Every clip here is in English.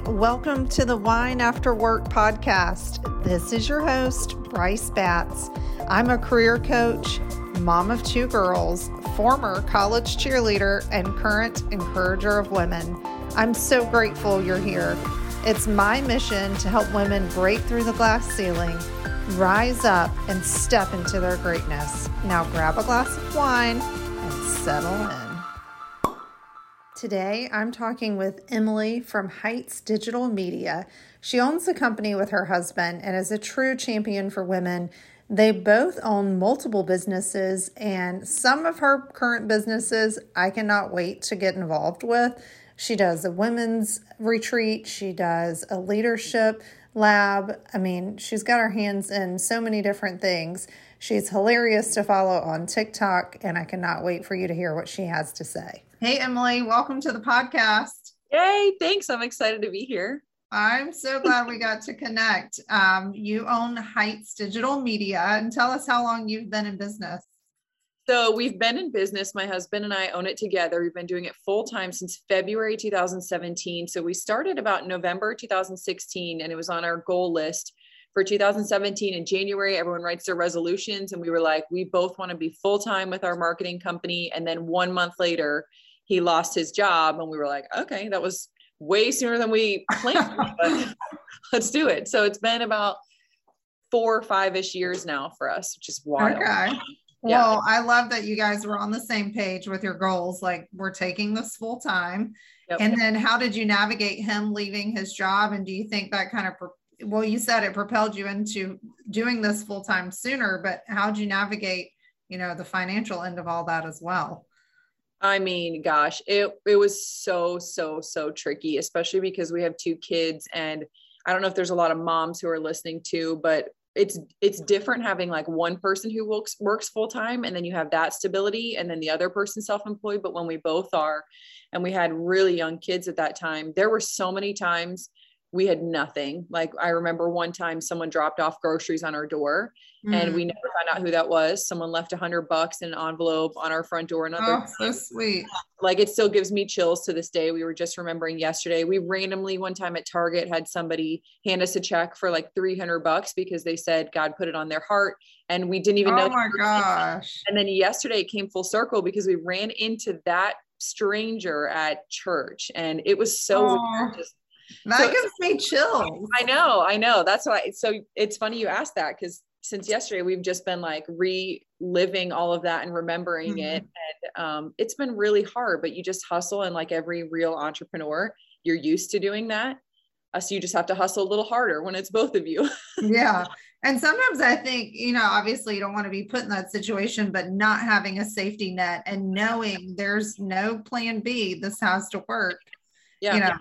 Welcome to the Wine After Work podcast. This is your host, Bryce Batts. I'm a career coach, mom of two girls, former college cheerleader, and current encourager of women. I'm so grateful you're here. It's my mission to help women break through the glass ceiling, rise up, and step into their greatness. Now grab a glass of wine and settle in. Today, I'm talking with Emily from Heights Digital Media. She owns the company with her husband and is a true champion for women. They both own multiple businesses, and some of her current businesses I cannot wait to get involved with. She does a women's retreat, she does a leadership lab. I mean, she's got her hands in so many different things. She's hilarious to follow on TikTok, and I cannot wait for you to hear what she has to say. Hey, Emily, welcome to the podcast. Yay, thanks. I'm excited to be here. I'm so glad we got to connect. Um, you own Heights Digital Media, and tell us how long you've been in business. So, we've been in business. My husband and I own it together. We've been doing it full time since February 2017. So, we started about November 2016, and it was on our goal list for 2017 in January, everyone writes their resolutions. And we were like, we both want to be full time with our marketing company. And then one month later, he lost his job and we were like okay that was way sooner than we planned let's do it. So it's been about four or five-ish years now for us which is wild. Okay yeah. well i love that you guys were on the same page with your goals like we're taking this full time. Yep. and then how did you navigate him leaving his job? And do you think that kind of well you said it propelled you into doing this full time sooner but how'd you navigate you know the financial end of all that as well I mean, gosh, it it was so so so tricky, especially because we have two kids, and I don't know if there's a lot of moms who are listening to, but it's it's different having like one person who works works full time, and then you have that stability, and then the other person self employed. But when we both are, and we had really young kids at that time, there were so many times we had nothing. Like I remember one time someone dropped off groceries on our door mm. and we never found out who that was. Someone left a hundred bucks in an envelope on our front door. Another oh, so sweet. Like it still gives me chills to this day. We were just remembering yesterday. We randomly one time at Target had somebody hand us a check for like 300 bucks because they said God put it on their heart. And we didn't even oh know. Oh my gosh. And then yesterday it came full circle because we ran into that stranger at church and it was so weird just that so, gives me chills. I know, I know. That's why. So it's funny you asked that because since yesterday we've just been like reliving all of that and remembering mm-hmm. it, and um, it's been really hard. But you just hustle, and like every real entrepreneur, you're used to doing that. Uh, so you just have to hustle a little harder when it's both of you. yeah. And sometimes I think, you know, obviously you don't want to be put in that situation, but not having a safety net and knowing there's no plan B, this has to work. Yeah. You know,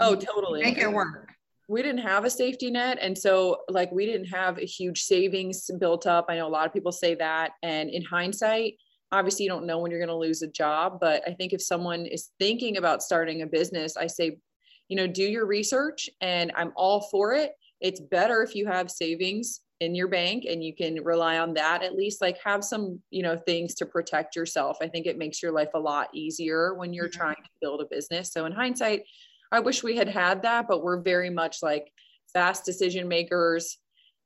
Oh, totally. Make it work. We didn't have a safety net. And so, like, we didn't have a huge savings built up. I know a lot of people say that. And in hindsight, obviously, you don't know when you're going to lose a job. But I think if someone is thinking about starting a business, I say, you know, do your research and I'm all for it. It's better if you have savings in your bank and you can rely on that at least like have some you know things to protect yourself i think it makes your life a lot easier when you're mm-hmm. trying to build a business so in hindsight I wish we had had that, but we're very much like fast decision makers.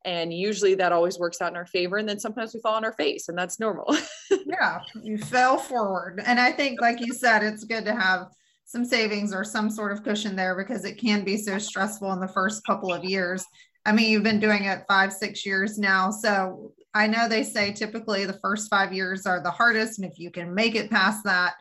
And usually that always works out in our favor. And then sometimes we fall on our face, and that's normal. yeah, you fell forward. And I think, like you said, it's good to have some savings or some sort of cushion there because it can be so stressful in the first couple of years. I mean, you've been doing it five, six years now. So I know they say typically the first five years are the hardest. And if you can make it past that,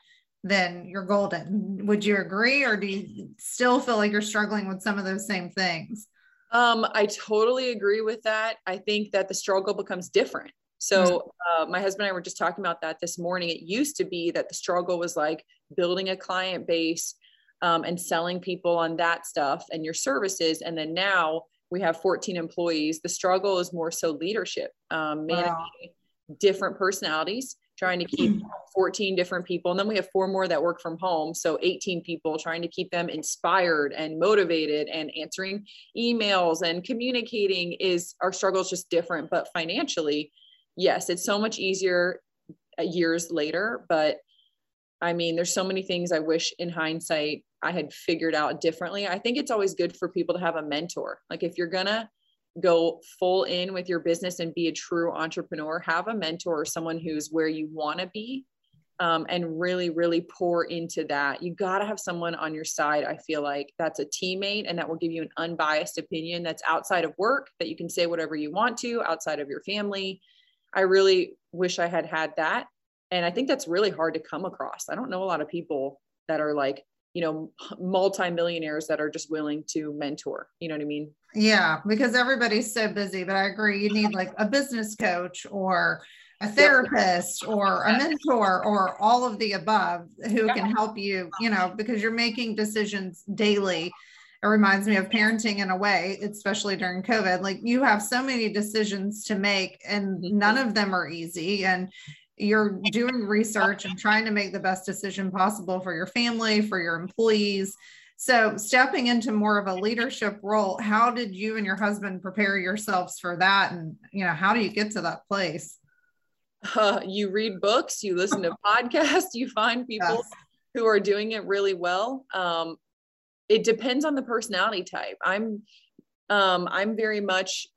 then you're golden. Would you agree, or do you still feel like you're struggling with some of those same things? Um, I totally agree with that. I think that the struggle becomes different. So, mm-hmm. uh, my husband and I were just talking about that this morning. It used to be that the struggle was like building a client base um, and selling people on that stuff and your services. And then now we have 14 employees. The struggle is more so leadership, um, managing wow. different personalities trying to keep 14 different people. And then we have four more that work from home. So 18 people trying to keep them inspired and motivated and answering emails and communicating is our struggle is just different. But financially, yes, it's so much easier uh, years later. But I mean, there's so many things I wish in hindsight I had figured out differently. I think it's always good for people to have a mentor. Like if you're gonna go full in with your business and be a true entrepreneur, have a mentor or someone who's where you want to be um, and really, really pour into that. You got to have someone on your side. I feel like that's a teammate and that will give you an unbiased opinion that's outside of work, that you can say whatever you want to outside of your family. I really wish I had had that. And I think that's really hard to come across. I don't know a lot of people that are like, you know, multimillionaires that are just willing to mentor. You know what I mean? Yeah, because everybody's so busy. But I agree, you need like a business coach or a therapist or a mentor or all of the above who can help you, you know, because you're making decisions daily. It reminds me of parenting in a way, especially during COVID. Like you have so many decisions to make, and mm-hmm. none of them are easy. And you're doing research and trying to make the best decision possible for your family, for your employees. So, stepping into more of a leadership role, how did you and your husband prepare yourselves for that? And, you know, how do you get to that place? Uh, you read books, you listen to podcasts, you find people yes. who are doing it really well. Um, it depends on the personality type. I'm, um, I'm very much,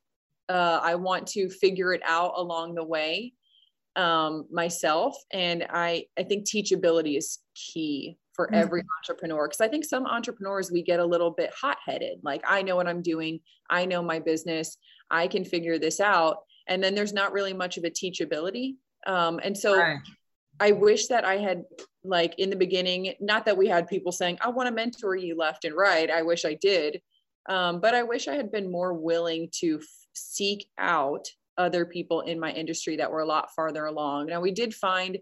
uh, I want to figure it out along the way um, myself. And I, I think teachability is key for mm-hmm. every entrepreneur. Cause I think some entrepreneurs, we get a little bit hot headed. Like, I know what I'm doing. I know my business. I can figure this out. And then there's not really much of a teachability. Um, and so right. I wish that I had like in the beginning, not that we had people saying, I want to mentor you left and right. I wish I did. Um, but I wish I had been more willing to f- seek out other people in my industry that were a lot farther along. Now, we did find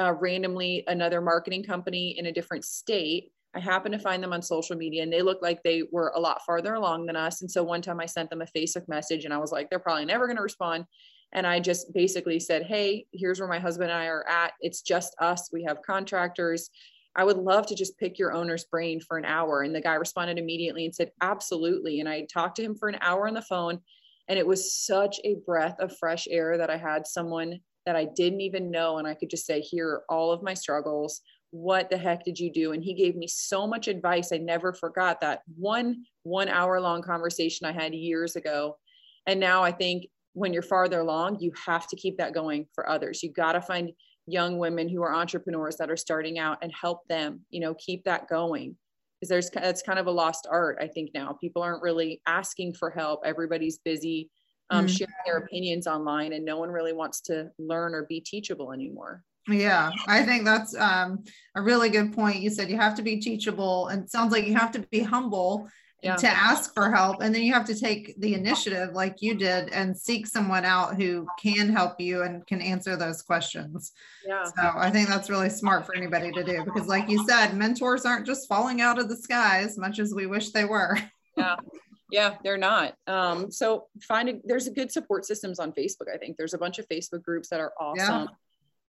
uh, randomly another marketing company in a different state. I happened to find them on social media and they looked like they were a lot farther along than us. And so one time I sent them a Facebook message and I was like, they're probably never going to respond. And I just basically said, Hey, here's where my husband and I are at. It's just us. We have contractors. I would love to just pick your owner's brain for an hour. And the guy responded immediately and said, Absolutely. And I talked to him for an hour on the phone and it was such a breath of fresh air that I had someone that I didn't even know. And I could just say, Here are all of my struggles. What the heck did you do? And he gave me so much advice. I never forgot that one one hour long conversation I had years ago. And now I think when you're farther along, you have to keep that going for others. You got to find young women who are entrepreneurs that are starting out and help them, you know, keep that going because there's that's kind of a lost art i think now people aren't really asking for help everybody's busy um, mm-hmm. sharing their opinions online and no one really wants to learn or be teachable anymore. Yeah i think that's um, a really good point. You said you have to be teachable and sounds like you have to be humble yeah. to ask for help and then you have to take the initiative like you did and seek someone out who can help you and can answer those questions. Yeah. So i think that's really smart for anybody to do because like you said mentors aren't just falling out of the sky as much as we wish they were. Yeah yeah they're not. Um, so finding there's a good support systems on facebook i think. There's a bunch of facebook groups that are awesome.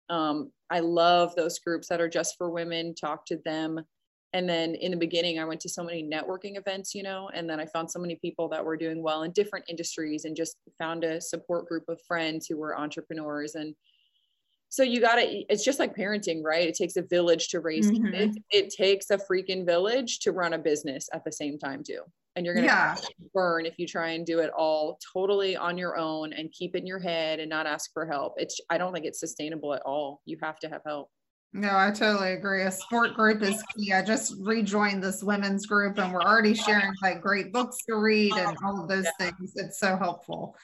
Yeah. um, i love those groups that are just for women talk to them. And then in the beginning i went to so many networking events you know and then i found so many people that were doing well in different industries and just found a support group of friends who were entrepreneurs. And so you got to it's just like parenting right? It takes a village to raise mm-hmm. kids. It takes a freaking village to run a business at the same time too and you're gonna yeah. burn if you try and do it all totally on your own and keep it in your head and not ask for help it's i don't think it's sustainable at all you have to have help no, I totally agree. A sport group is key. I just rejoined this women's group and we're already sharing like great books to read and all of those yeah. things. It's so helpful.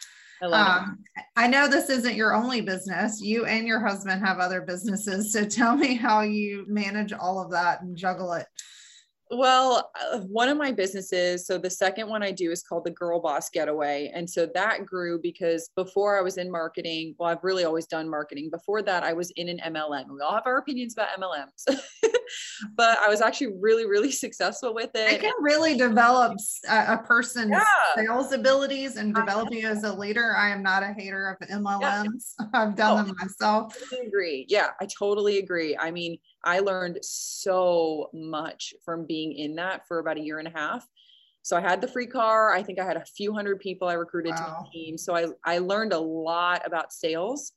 I, um, I know this isn't your only business. You and your husband have other businesses. So tell me how you manage all of that and juggle it. Well, uh, one of my businesses, so the second one I do is called the Girl Boss Getaway. And so that grew because before I was in marketing, well, I've really always done marketing. Before that, I was in an MLM. We all have our opinions about MLMs, but I was actually really, really successful with it. It can really develop a, a person's yeah. sales abilities and develop you as a leader. I am not a hater of MLMs. Yeah. I've done oh, them myself. I agree. Yeah, I totally agree. I mean, I learned so much from being in that for about a year and a half. So I had the free car. I think I had a few hundred people I recruited wow. to the team. So I, I learned a lot about sales.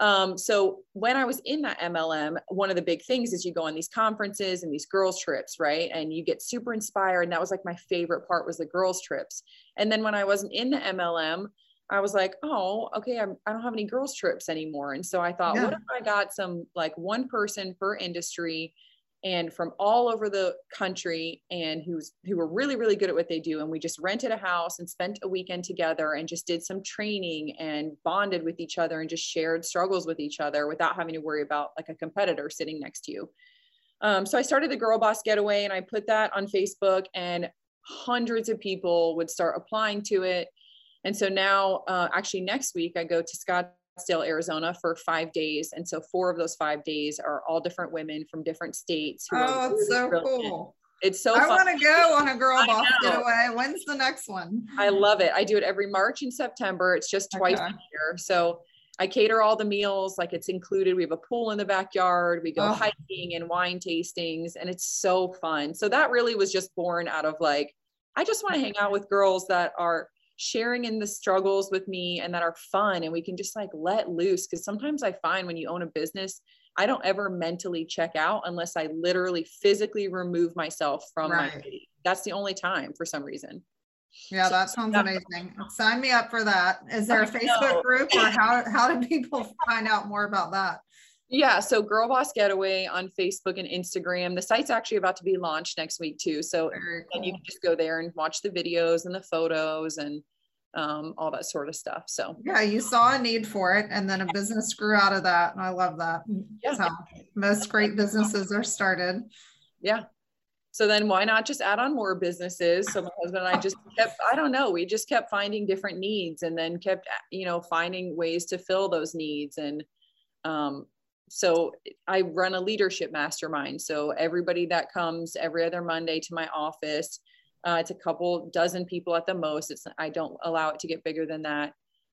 Um, so when I was in that MLM, one of the big things is you go on these conferences and these girls trips, right? And you get super inspired. And that was like my favorite part was the girls trips. And then when I wasn't in the MLM, I was like, oh, okay, I'm, I do not have any girls trips anymore. And so I thought, yeah. what if I got some like one person per industry and from all over the country and who's who were really really good at what they do. And we just rented a house and spent a weekend together and just did some training and bonded with each other and just shared struggles with each other without having to worry about like a competitor sitting next to you. Um, so i started the girl boss getaway and i put that on facebook and hundreds of people would start applying to it. And so now uh, actually next week i go to scott Scottsdale, Arizona for five days. And so four of those five days are all different women from different states. oh, it's really so brilliant. cool. It's so I want to go on a girl boss getaway. When's the next one? I love it. I do it every March and September. It's just twice okay. a year. So I cater all the meals, like it's included. We have a pool in the backyard. We go oh. hiking and wine tastings, and it's so fun. So that really was just born out of like, I just want to hang out with girls that are sharing in the struggles with me and that are fun and we can just like let loose because sometimes i find when you own a business i don't ever mentally check out unless i literally physically remove myself from right. my city. that's the only time for some reason yeah that sounds amazing sign me up for that is there a facebook group or how, how do people find out more about that yeah, so Girl Boss Getaway on Facebook and Instagram. The site's actually about to be launched next week too. So cool. and you can just go there and watch the videos and the photos and um, all that sort of stuff. So yeah, you saw a need for it, and then a business grew out of that, and I love that. Yeah, so most great businesses are started. Yeah. So then why not just add on more businesses? So my husband and I just kept, I don't know, we just kept finding different needs and then kept, you know, finding ways to fill those needs. And um, so I run a leadership mastermind. So everybody that comes every other Monday to my office, uh, it's a couple dozen people at the most. It's I don't allow it to get bigger than that.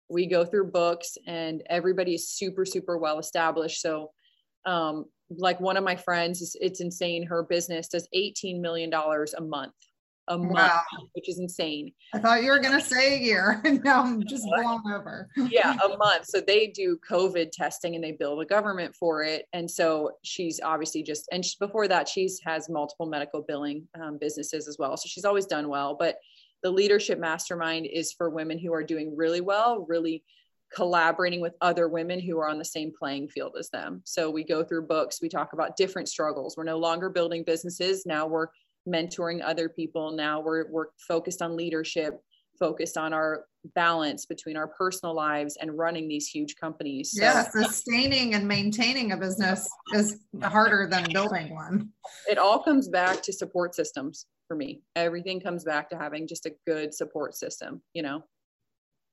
We go through books, and everybody is super super well established. So, um, like one of my friends, it's insane. Her business does eighteen million dollars a month a month, wow. which is insane. I thought you were going to say a year. now I'm just blown over. yeah, a month. So they do COVID testing and they bill the government for it. And so she's obviously just, and she, before that, she's has multiple medical billing um, businesses as well. So she's always done well. But the leadership mastermind is for women who are doing really well, really collaborating with other women who are on the same playing field as them. So we go through books, we talk about different struggles. We're no longer building businesses. Now we're mentoring other people. Now we're, we're focused on leadership, focused on our balance between our personal lives and running these huge companies. So, yeah, sustaining and maintaining a business is harder than building one. It all comes back to support systems for me. Everything comes back to having just a good support system, you know.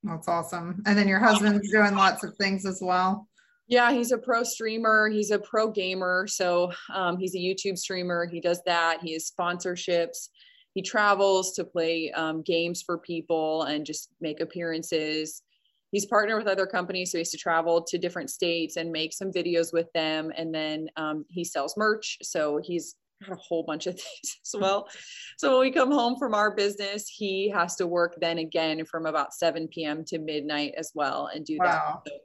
That's awesome. And then your husband's doing lots of things as well. Yeah, he's a pro streamer. He's a pro gamer. So um, he's a YouTube streamer. He does that. He has sponsorships. He travels to play um, games for people and just make appearances. He's partnered with other companies. So he has to travel to different states and make some videos with them. And then um, he sells merch. So he's got a whole bunch of things as well. So when we come home from our business, he has to work then again from about 7 p.m. to midnight as well and do wow. that. So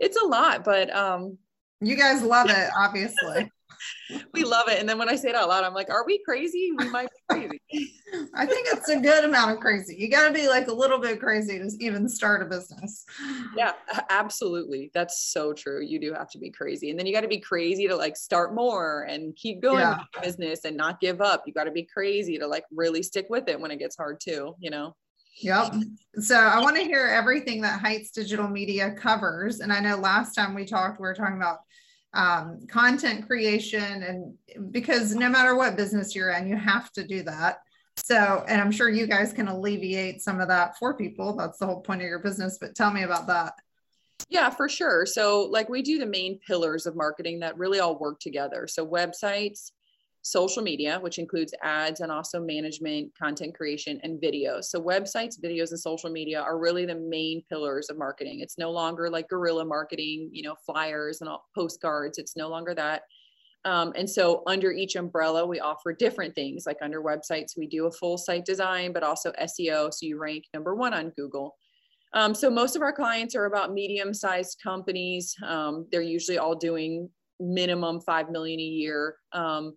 it's a lot, but um you guys love it, obviously. we love it. And then when I say it out loud, I'm like, are we crazy? We might be crazy. I think it's a good amount of crazy. You got to be like a little bit crazy to even start a business. Yeah, absolutely. That's so true. You do have to be crazy. And then you got to be crazy to like start more and keep going yeah. business and not give up. You got to be crazy to like really stick with it when it gets hard too, you know? Yep. So I want to hear everything that Heights Digital Media covers. And I know last time we talked, we were talking about um, content creation, and because no matter what business you're in, you have to do that. So, and I'm sure you guys can alleviate some of that for people. That's the whole point of your business. But tell me about that. Yeah, for sure. So, like, we do the main pillars of marketing that really all work together. So, websites, social media, which includes ads and also management, content creation, and videos. So, websites, videos, and social media are really the main pillars of marketing. It's no longer like guerrilla marketing, you know, flyers and all, postcards. It's no longer that. Um, and so, under each umbrella, we offer different things. Like under websites, we do a full site design, but also SEO. So, you rank number one on Google. Um, so most of our clients are about medium-sized companies. Um, they're usually all doing minimum five million a year. Um,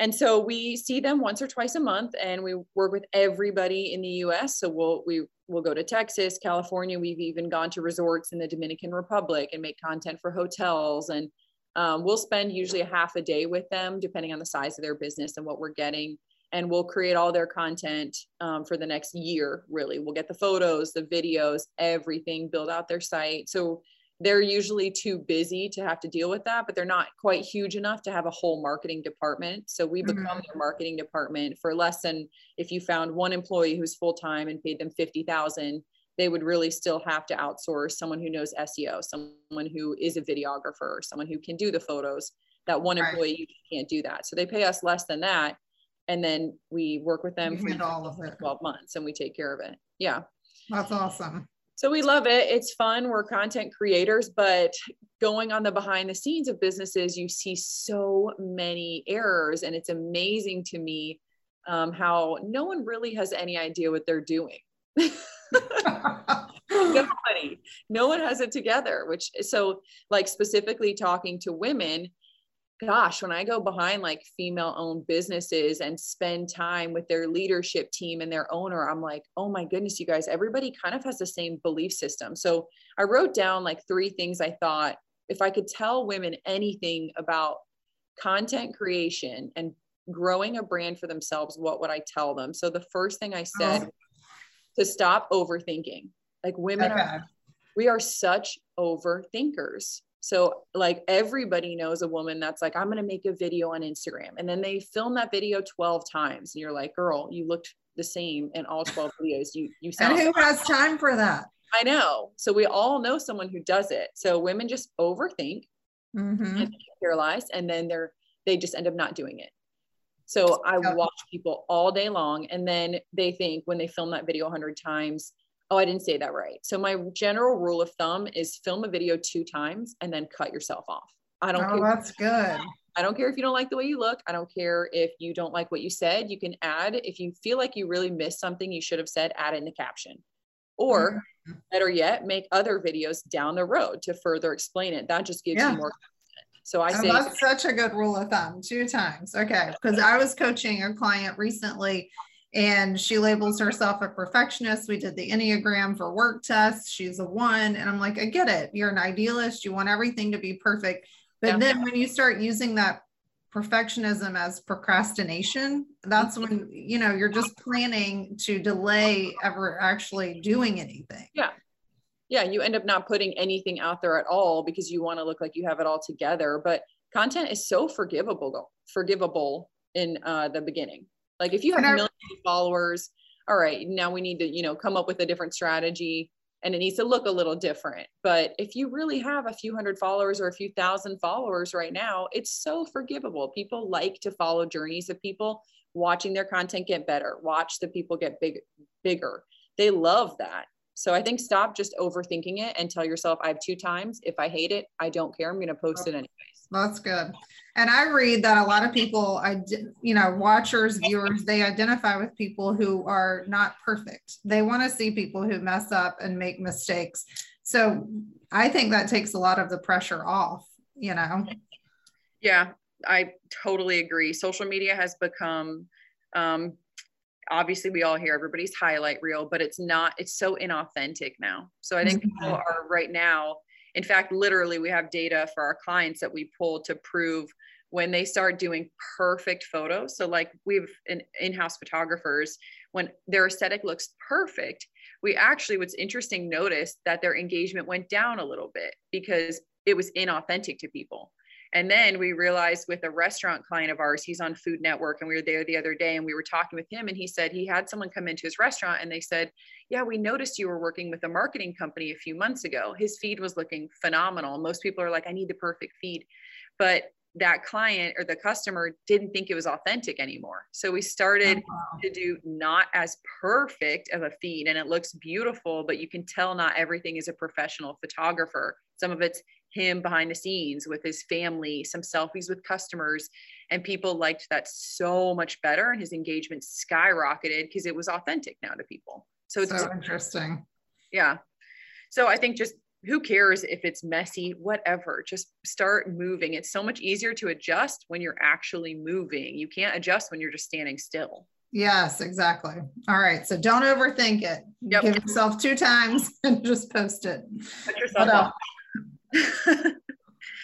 and so we see them once or twice a month, and we work with everybody in the U.S. So we'll we will go to Texas, California. We've even gone to resorts in the Dominican Republic and make content for hotels. And um, we'll spend usually a half a day with them, depending on the size of their business and what we're getting and we'll create all their content um, for the next year really we'll get the photos the videos everything build out their site so they're usually too busy to have to deal with that but they're not quite huge enough to have a whole marketing department so we become mm-hmm. their marketing department for less than if you found one employee who's full-time and paid them 50000 they would really still have to outsource someone who knows seo someone who is a videographer someone who can do the photos that one employee right. can't do that so they pay us less than that and then we work with them for all of it. 12 months and we take care of it. Yeah. That's awesome. So we love it. It's fun. We're content creators, but going on the behind the scenes of businesses, you see so many errors. And it's amazing to me um, how no one really has any idea what they're doing. Nobody, no one has it together, which so like specifically talking to women, gosh, when I go behind like female owned businesses and spend time with their leadership team and their owner, I'm like, oh my goodness, you guys, everybody kind of has the same belief system. So I wrote down like three things I thought if I could tell women anything about content creation and growing a brand for themselves, what would I tell them? So the first thing I oh. said oh. to stop overthinking. Like women okay. are, we are such overthinkers so, like, everybody knows a woman that's like, I'm going to make a video on Instagram. And then they film that video 12 times. And you're like, girl, you looked the same in all 12 videos. You, you sound. And who has time for that? I know. So, we all know someone who does it. So, women just overthink mm-hmm. and paralyzed, and then they're, they just end up not doing it. So, I watch people all day long, and then they think when they film that video 100 times, Oh, I didn't say that right. So my general rule of thumb is film a video two times and then cut yourself off. I don't oh, care. that's good. I don't care if you don't like the way you look. I don't care if you don't like what you said. You can add, if you feel like you really missed something you should have said, add in the caption. Or mm-hmm. better yet, make other videos down the road to further explain it. That just gives yeah. you more so I oh, say that's such a good rule of thumb. Two times. Okay. Because I was coaching a client recently and she labels herself a perfectionist. We did the Enneagram for work tests. She's a one. And I'm like, I get it. You're an idealist. You want everything to be perfect. But yeah. then when you start using that perfectionism as procrastination, that's when, you know, you're just planning to delay ever actually doing anything. Yeah. Yeah. You end up not putting anything out there at all because you want to look like you have it all together. But content is so forgivable, forgivable in uh, the beginning like if you have millions of followers, all right, now we need to, you know, come up with a different strategy and it needs to look a little different. But if you really have a few hundred followers or a few thousand followers right now, it's so forgivable. People like to follow journeys of people watching their content get better, watch the people get big, bigger. They love that. So I think stop just overthinking it and tell yourself, I have two times. If I hate it, I don't care. I'm going to post it anyways. That's good. And I read that a lot of people, I, you know, watchers, viewers, they identify with people who are not perfect. They want to see people who mess up and make mistakes. So I think that takes a lot of the pressure off, you know? Yeah, I totally agree. Social media has become um, obviously we all hear everybody's highlight reel, but it's not, it's so inauthentic now. So I think people are right now, in fact, literally we have data for our clients that we pull to prove when they start doing perfect photos. So like we've in, in-house photographers, when their aesthetic looks perfect, we actually, what's interesting, noticed that their engagement went down a little bit because it was inauthentic to people. And then we realized with a restaurant client of ours, he's on Food Network, and we were there the other day and we were talking with him. And he said he had someone come into his restaurant and they said, Yeah, we noticed you were working with a marketing company a few months ago. His feed was looking phenomenal. Most people are like, I need the perfect feed. But that client or the customer didn't think it was authentic anymore. So we started wow. to do not as perfect of a feed and it looks beautiful, but you can tell not everything is a professional photographer. Some of it's him behind the scenes with his family, some selfies with customers, and people liked that so much better. And his engagement skyrocketed because it was authentic now to people. So it's so interesting. Yeah. so i think just who cares if it's messy whatever just start moving it's so much easier to adjust when you're actually moving you can't adjust when you're just standing still yes exactly all right so don't overthink it yep. give yourself two times and just post it Put yourself uh,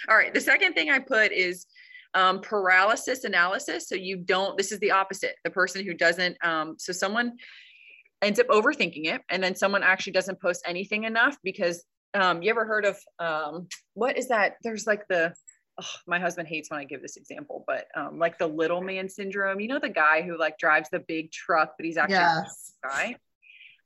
all right the second thing i put is um, paralysis analysis so you don't this is the opposite the person who doesn't um, so someone ends up overthinking it and then someone actually doesn't post anything enough because um, you ever heard of um, what is that? There's like the oh, my husband hates when I give this example, but um, like the little man syndrome. You know the guy who like drives the big truck, but he's actually yes. guy.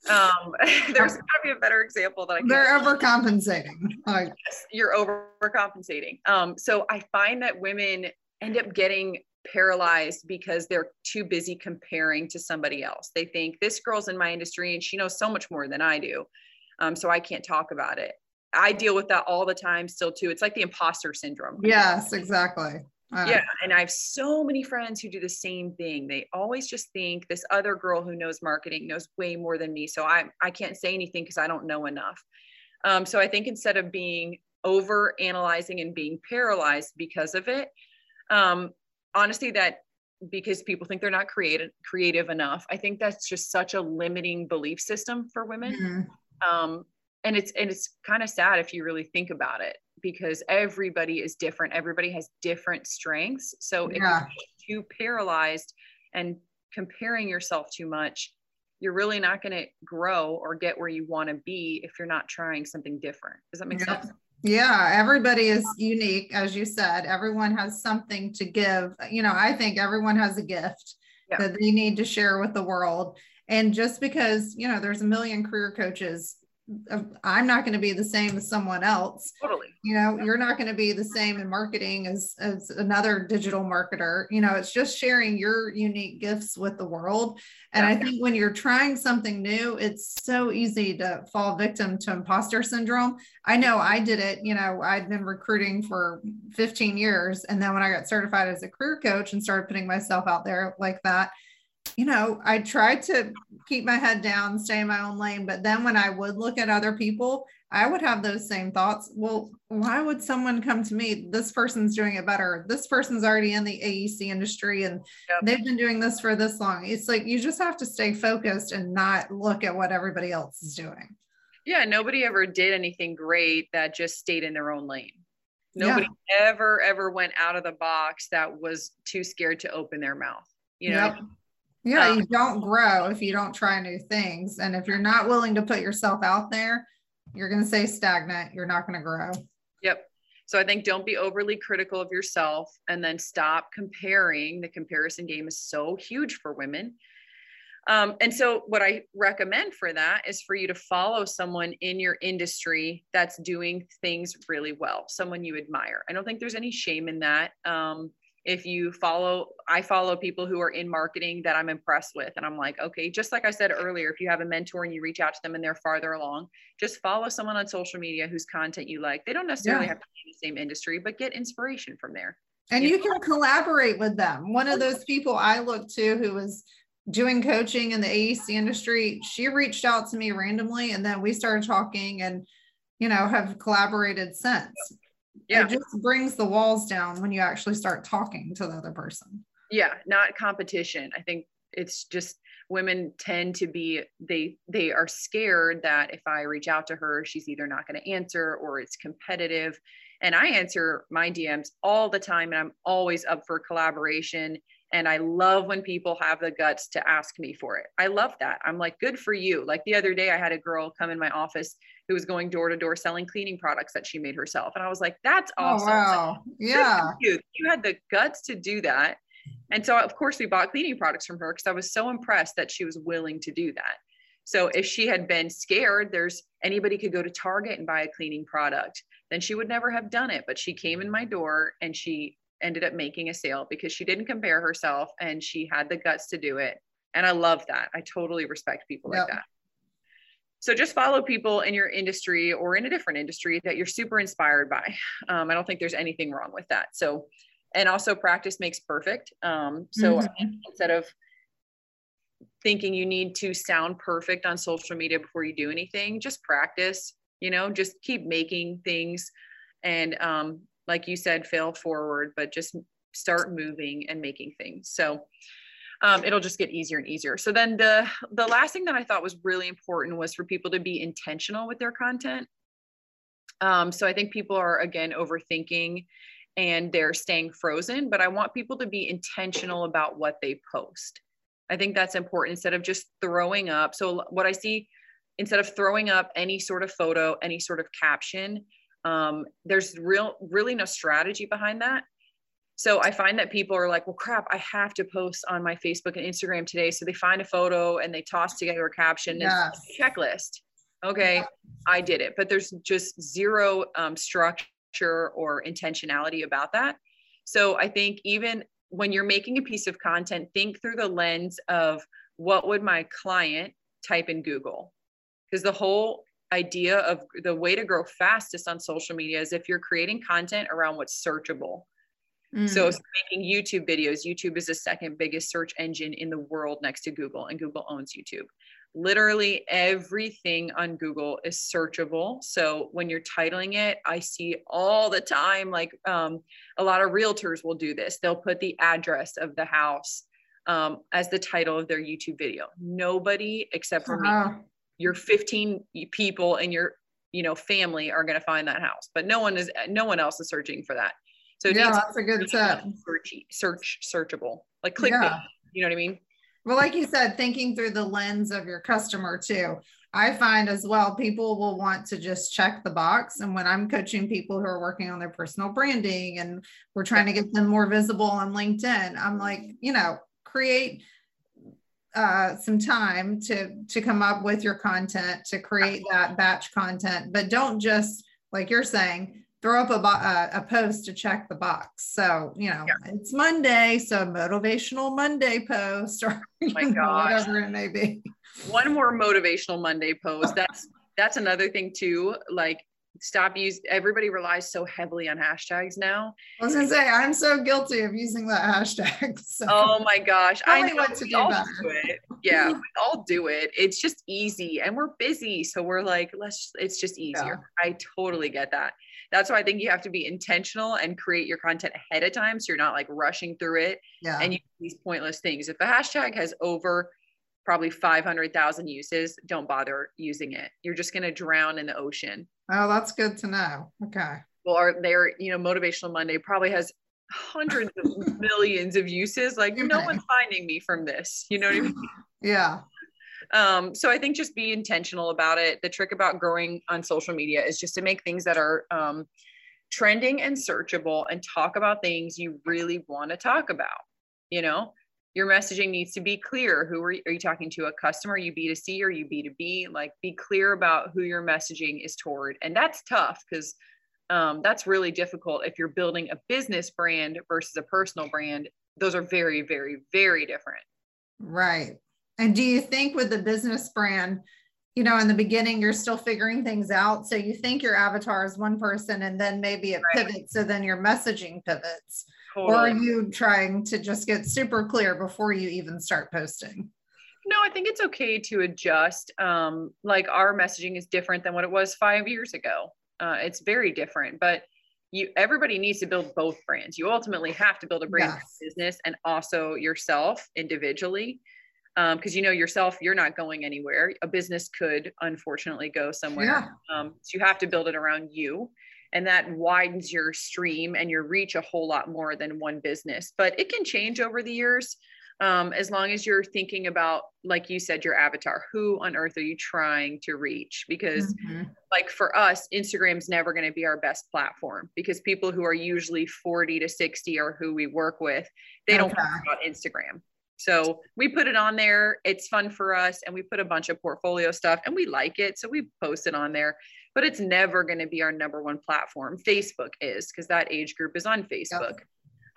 Um, there's got to be a better example that I. Can. They're overcompensating. Like, yes, you're overcompensating. Um, so I find that women end up getting paralyzed because they're too busy comparing to somebody else. They think this girl's in my industry and she knows so much more than I do. Um, so I can't talk about it. I deal with that all the time still too. It's like the imposter syndrome. Yes, exactly. Yeah. And I have so many friends who do the same thing. They always just think this other girl who knows marketing knows way more than me. So I, I can't say anything because I don't know enough. Um, so I think instead of being over analyzing and being paralyzed because of it, um, honestly, that because people think they're not creative creative enough. I think that's just such a limiting belief system for women. Mm-hmm um, and it's and it's kind of sad if you really think about it because everybody is different. Everybody has different strengths. So if yeah. you're too paralyzed and comparing yourself too much you're really not going to grow or get where you want to be if you're not trying something different. Does that make yeah. sense? Yeah everybody is unique as you said. Everyone has something to give. You know i think everyone has a gift yeah. that they need to share with the world. And just because, you know, there's a million career coaches, I'm not going to be the same as someone else. Totally. You know, you're not going to be the same in marketing as, as another digital marketer. You know, it's just sharing your unique gifts with the world. And yeah. I think when you're trying something new, it's so easy to fall victim to imposter syndrome. I know I did it. You know, I'd been recruiting for 15 years. And then when I got certified as a career coach and started putting myself out there like that, you know, I tried to keep my head down, stay in my own lane. But then when I would look at other people, I would have those same thoughts. Well, why would someone come to me? This person's doing it better. This person's already in the AEC industry and yep. they've been doing this for this long. It's like you just have to stay focused and not look at what everybody else is doing. Yeah, nobody ever did anything great that just stayed in their own lane. Nobody yeah. ever, ever went out of the box that was too scared to open their mouth. You know, yep. Yeah, um, you don't grow if you don't try new things. And if you're not willing to put yourself out there, you're going to stay stagnant. You're not going to grow. Yep. So I think don't be overly critical of yourself and then stop comparing. The comparison game is so huge for women. Um, and so, what I recommend for that is for you to follow someone in your industry that's doing things really well, someone you admire. I don't think there's any shame in that. Um, if you follow i follow people who are in marketing that i'm impressed with and i'm like okay just like i said earlier if you have a mentor and you reach out to them and they're farther along just follow someone on social media whose content you like. They don't necessarily yeah. have to be in the same industry but get inspiration from there. And you, you can collaborate with them. One of those people i look to who was doing coaching in the aec industry she reached out to me randomly and then we started talking and you know have collaborated since yeah. it just brings the walls down when you actually start talking to the other person. Yeah not competition. I think it's just women tend to be they they are scared that if i reach out to her she's either not going to answer or it's competitive. And i answer my dms all the time and i'm always up for collaboration. And i love when people have the guts to ask me for it. I love that. I'm like good for you. Like the other day i had a girl come in my office who was going door to door selling cleaning products that she made herself. And I was like, that's oh, awesome. Oh, wow. Like, yeah. You. you had the guts to do that. And so, of course, we bought cleaning products from her because I was so impressed that she was willing to do that. So, if she had been scared, there's anybody could go to Target and buy a cleaning product, then she would never have done it. But she came in my door and she ended up making a sale because she didn't compare herself and she had the guts to do it. And I love that. I totally respect people yep. like that. So just follow people in your industry or in a different industry that you're super inspired by. Um, I don't think there's anything wrong with that. So, and also practice makes perfect. Um, so mm-hmm. instead of thinking you need to sound perfect on social media before you do anything, just practice, you know, just keep making things and um, like you said, fail forward, but just start moving and making things. So um, it'll just get easier and easier. So then the the last thing that I thought was really important was for people to be intentional with their content. Um, so I think people are again overthinking and they're staying frozen, but I want people to be intentional about what they post. I think that's important instead of just throwing up. So what I see instead of throwing up any sort of photo, any sort of caption, um, there's real really no strategy behind that so i find that people are like well crap i have to post on my facebook and instagram today so they find a photo and they toss together a caption yes. and checklist okay yeah. i did it but there's just zero um, structure or intentionality about that so i think even when you're making a piece of content think through the lens of what would my client type in google because the whole idea of the way to grow fastest on social media is if you're creating content around what's searchable. Mm. So making YouTube videos, YouTube is the second biggest search engine in the world next to Google, and Google owns YouTube. Literally everything on Google is searchable. So when you're titling it, I see all the time, like um, a lot of realtors will do this. They'll put the address of the house um, as the title of their YouTube video. Nobody except for uh-huh. me your 15 people and your you know family are going to find that house but no one is no one else is searching for that so yeah that's a good set search search searchable like click yeah. you know what i mean? Well like you said thinking through the lens of your customer too. I find as well people will want to just check the box and when i'm coaching people who are working on their personal branding and we're trying to get them more visible on linkedin i'm like you know create uh, some time to to come up with your content to create that batch content. But don't just like you're saying throw up a, uh, a post to check the box. So you know yeah. it's monday so motivational monday post or oh whatever it may be. One more motivational monday post. That's that's another thing too like stop use everybody relies so heavily on hashtags now. I was gonna say i'm so guilty of using that hashtag so. Oh my gosh. I know what to do, all do it. yeah we all do it. It's just easy and we're busy so we're like let's it's just easier. Yeah. i totally get that that's why i think you have to be intentional and create your content ahead of time so you're not like rushing through it yeah. and you these pointless things if a hashtag has over probably 500,000 uses, don't bother using it. You're just going to drown in the ocean. Oh, that's good to know. Okay. Well, are there, you know, Motivational Monday probably has hundreds of millions of uses. Like, no one's finding me from this. You know what I mean? Yeah. Um, so I think just be intentional about it. The trick about growing on social media is just to make things that are um, trending and searchable and talk about things you really want to talk about. You know, your messaging needs to be clear. Who are you, are you talking to? A customer? You B2C or you B2B? Like be clear about who your messaging is toward. And that's tough because um, that's really difficult if you're building a business brand versus a personal brand. Those are very, very, very different. Right. And do you think with the business brand, you know, in the beginning, you're still figuring things out. So you think your avatar is one person and then maybe it right. pivots. So then your messaging pivots. Totally. Or are you trying to just get super clear before you even start posting? No, I think it's okay to adjust. Um, like our messaging is different than what it was five years ago. Uh, it's very different, but you everybody needs to build both brands. You ultimately have to build a brand yes. business and also yourself individually. Because um, you know yourself, you're not going anywhere. A business could unfortunately go somewhere. Yeah. Um, so you have to build it around you and that widens your stream and your reach a whole lot more than one business but it can change over the years um, as long as you're thinking about like you said your avatar who on earth are you trying to reach because mm-hmm. like for us instagram's never going to be our best platform because people who are usually 40 to 60 are who we work with they okay. don't care about instagram so we put it on there it's fun for us and we put a bunch of portfolio stuff and we like it so we post it on there but it's never going to be our number one platform. Facebook is because that age group is on Facebook. Yep.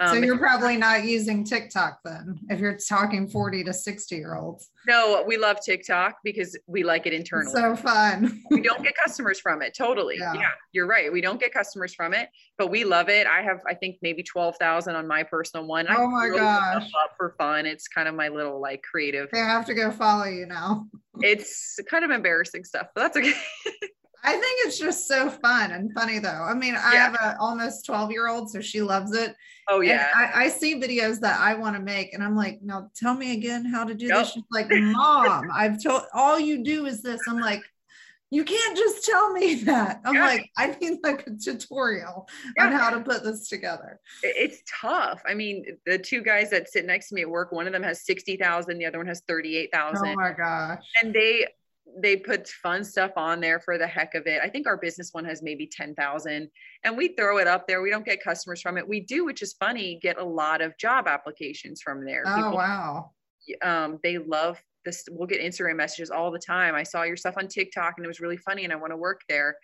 Um, so you're probably not using TikTok then, if you're talking 40 to 60 year olds. No, we love TikTok because we like it internally. so fun. we don't get customers from it. Totally. Yeah. yeah. you're right. We don't get customers from it, but we love it. I have, I think, maybe 12,000 on my personal one. Oh my really gosh. Up for fun. It's kind of my little like creative. I have to go follow you now. it's kind of embarrassing stuff, but that's okay. I think it's just so fun and funny though. I mean, I yeah. have a almost 12 year old, so she loves it. Oh yeah. I, I, see videos that I want to make and I'm like, no, tell me again how to do this. She's like, mom, I've told all you do is this. I'm like, you can't just tell me that. I'm yeah. like, I need like a tutorial yeah. on how to put this together. It's tough. I mean, the two guys that sit next to me at work, one of them has 60,000, the other one has 38,000. Oh my gosh. And they they put fun stuff on there for the heck of it. I think our business one has maybe 10,000 and we throw it up there. We don't get customers from it. We do, which is funny, get a lot of job applications from there. Oh, People, wow. Um, they love this. We'll get Instagram messages all the time. I saw your stuff on TikTok and it was really funny and I want to work there.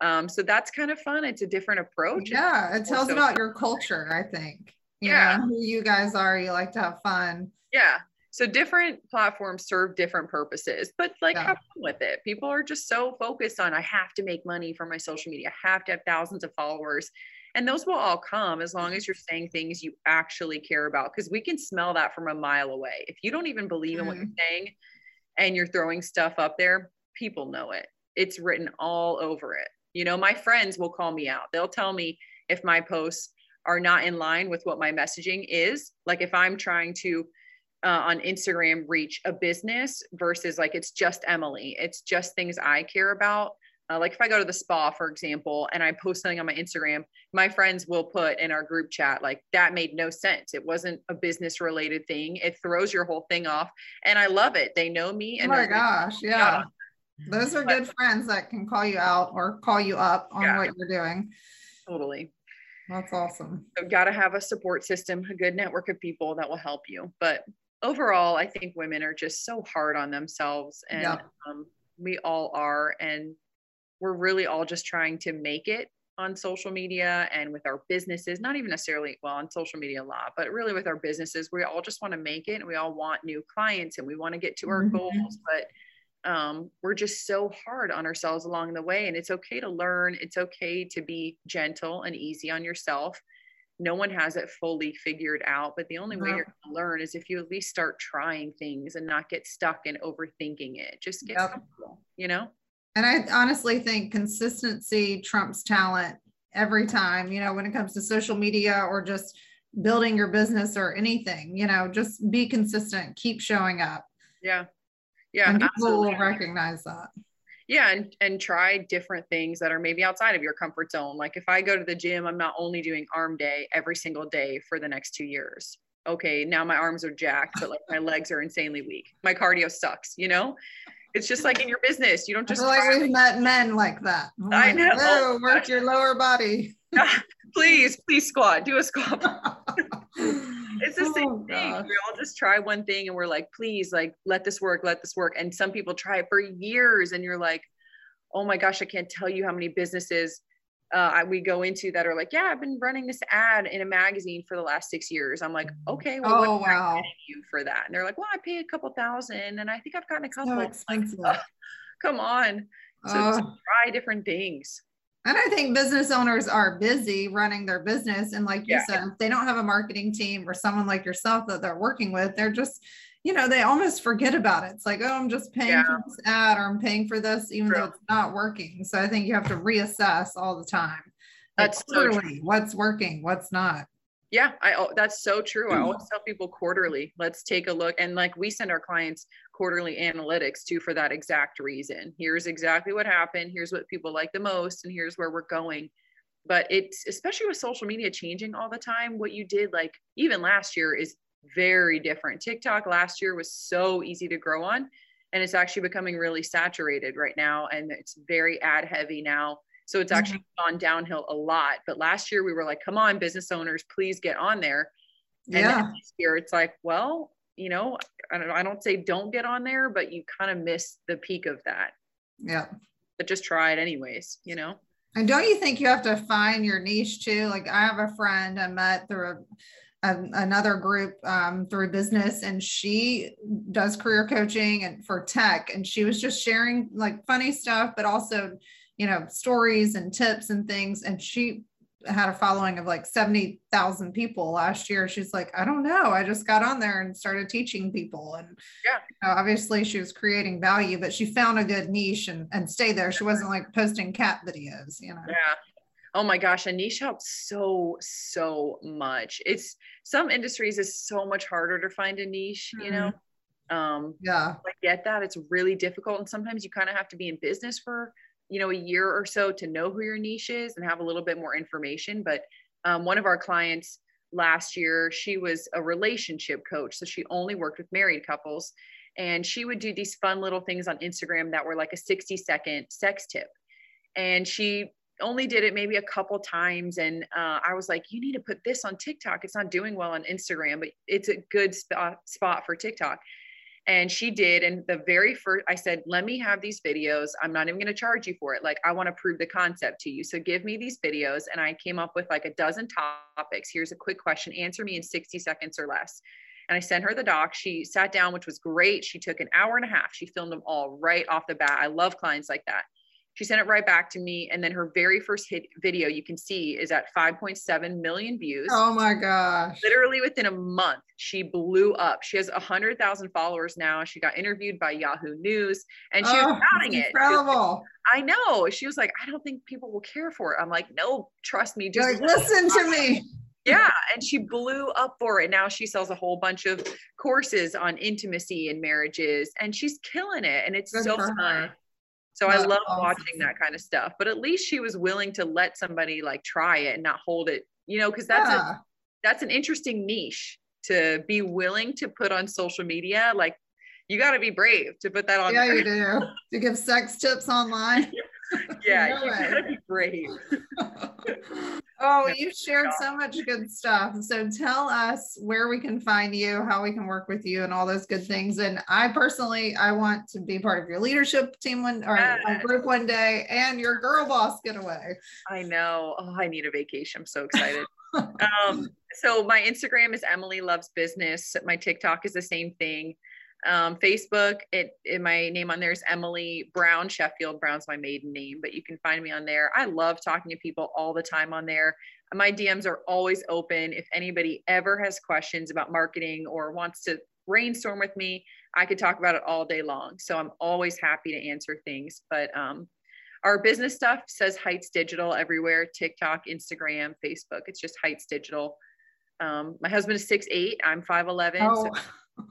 Um, so that's kind of fun. It's a different approach. Yeah. It tells about fun. your culture, I think. You yeah. Know, who you guys are. You like to have fun. Yeah so different platforms serve different purposes but like yeah. have fun with it. People are just so focused on i have to make money for my social media. I have to have thousands of followers. And those will all come as long as you're saying things you actually care about because we can smell that from a mile away. If you don't even believe in mm-hmm. what you're mm-hmm. saying and you're throwing stuff up there people know it. It's written all over it. You know my friends will call me out. They'll tell me if my posts are not in line with what my messaging is. Like if i'm trying to uh, on Instagram reach a business versus like it's just Emily. It's just things I care about. Uh, like if I go to the spa, for example, and I post something on my Instagram, my friends will put in our group chat, like, that made no sense. It wasn't a business related thing. It throws your whole thing off. And I love it. They know me. And oh my gosh. Yeah. Those are good friends that can call you out or call you up on yeah, what you're doing. Totally. That's awesome. So got to have a support system, a good network of people that will help you. But overall, I think women are just so hard on themselves, and yeah. um, we all are, and we're really all just trying to make it on social media and with our businesses. Not even necessarily well on social media a lot, but really with our businesses, we all just want to make it, and we all want new clients, and we want to get to our mm-hmm. goals, but. Um, we're just so hard on ourselves along the way and it's okay to learn it's okay to be gentle and easy on yourself no one has it fully figured out but the only way you're going to learn is if you at least start trying things and not get stuck in overthinking it. Just get yep. comfortable you know? And i honestly think consistency trumps talent every time you know when it comes to social media or just building your business or anything you know just be consistent keep showing up. Yeah. Yeah and people absolutely. will recognize that yeah and, and try different things that are maybe outside of your comfort zone. Like if i go to the gym i'm not only doing arm day every single day for the next two years. Okay now my arms are jacked but like my legs are insanely weak. My cardio sucks you know? It's just like in your business you don't just like we've met men like that. I'm i like, know. Oh, work your lower body. Please please squat. Do a squat it's the same oh, thing. We all just try one thing and we're like, please, like, let this work, let this work. And some people try it for years and you're like, oh my gosh, I can't tell you how many businesses uh, we go into that are like, yeah, I've been running this ad in a magazine for the last six years. I'm like, okay, well, oh, what wow. you for that? And they're like, well, I pay a couple thousand and I think I've gotten a couple. So expensive. Like, oh, come on. So uh, try different things. And I think business owners are busy running their business. And like you yeah. said, if they don't have a marketing team or someone like yourself that they're working with, they're just, you know, they almost forget about it. It's like, oh, I'm just paying yeah. for this ad or I'm paying for this, even True. though it's not working. So I think you have to reassess all the time. That's so what's working, what's not. Yeah, I that's so true. I always mm-hmm. tell people quarterly, let's take a look. And like we send our clients quarterly analytics too for that exact reason. Here's exactly what happened. Here's what people like the most, and here's where we're going. But it's especially with social media changing all the time, what you did like even last year is very different. TikTok last year was so easy to grow on, and it's actually becoming really saturated right now. And it's very ad heavy now. So it's actually mm-hmm. gone downhill a lot. But last year we were like, come on, business owners, please get on there. And yeah. this year it's like, well, you know, I don't, I don't say don't get on there, but you kind of miss the peak of that. Yeah. But just try it anyways, you know? And don't you think you have to find your niche too? Like I have a friend I met through a, a, another group um, through business, and she does career coaching and for tech, and she was just sharing like funny stuff, but also, you know, stories and tips and things. And she had a following of like 70,000 people last year. She's like, I don't know. I just got on there and started teaching people. And yeah, you know, obviously she was creating value, but she found a good niche and, and stayed there. She wasn't like posting cat videos, you know? Yeah. Oh my gosh, a niche helps so, so much. It's some industries is so much harder to find a niche, mm-hmm. you know? Um, yeah. I get that. It's really difficult. And sometimes you kind of have to be in business for you know a year or so to know who your niche is and have a little bit more information but um, one of our clients last year she was a relationship coach so she only worked with married couples and she would do these fun little things on instagram that were like a 60 second sex tip and she only did it maybe a couple times and uh, i was like you need to put this on tiktok it's not doing well on instagram but it's a good spot, spot for tiktok and she did. And the very first, I said, let me have these videos. I'm not even going to charge you for it. Like, I want to prove the concept to you. So give me these videos. And I came up with like a dozen topics. Here's a quick question answer me in 60 seconds or less. And I sent her the doc. She sat down, which was great. She took an hour and a half. She filmed them all right off the bat. I love clients like that. She sent it right back to me. And then her very first hit video you can see is at 5.7 million views. Oh my gosh. Literally within a month, she blew up. She has 100,000 followers now. She got interviewed by Yahoo News and she oh, was doubting it. Incredible. I know. She was like, I don't think people will care for it. I'm like, no, trust me. Just like, listen to me. Yeah. And she blew up for it. Now she sells a whole bunch of courses on intimacy and marriages and she's killing it. And it's Good so fun. Her. So That's I love awesome. watching that kind of stuff. But at least she was willing to let somebody like try it and not hold it, you know, because that's yeah. a that's an interesting niche to be willing to put on social media. Like you got to be brave to put that on. Yeah, there. you do. To give sex tips online. yeah, no you gotta be brave. oh, you shared so much good stuff. So tell us where we can find you, how we can work with you, and all those good things. And I personally, I want to be part of your leadership team one or yes. group one day, and your girl boss getaway. I know. Oh, I need a vacation. I'm so excited. um, so my Instagram is Emily Loves Business. My TikTok is the same thing. Um, Facebook, it, it, my name on there is Emily Brown Sheffield. Brown's my maiden name, but you can find me on there. I love talking to people all the time on there. My DMs are always open. If anybody ever has questions about marketing or wants to brainstorm with me, I could talk about it all day long. So I'm always happy to answer things. But um, our business stuff says Heights Digital everywhere TikTok, Instagram, Facebook. It's just Heights Digital. Um, my husband is six eight. I'm 5'11. Oh. So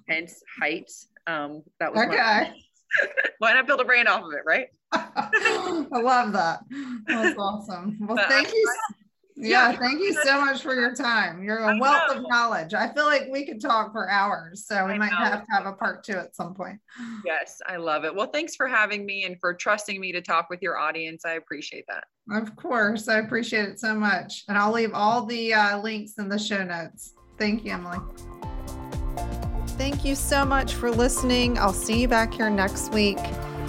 hence heights. Um, that was okay. Why not build a brand off of it, right? I love that. That's awesome. Well, thank you. Yeah, yeah, thank you so much for your time. You're a wealth of knowledge. I feel like we could talk for hours, so we I might know. have to have a part two at some point. Yes, I love it. Well, thanks for having me and for trusting me to talk with your audience. I appreciate that. Of course, I appreciate it so much. And I'll leave all the uh, links in the show notes. Thank you, Emily. Thank you so much for listening. I'll see you back here next week.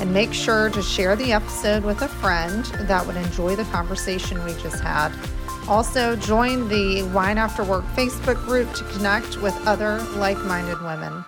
And make sure to share the episode with a friend that would enjoy the conversation we just had. Also, join the Wine After Work Facebook group to connect with other like minded women.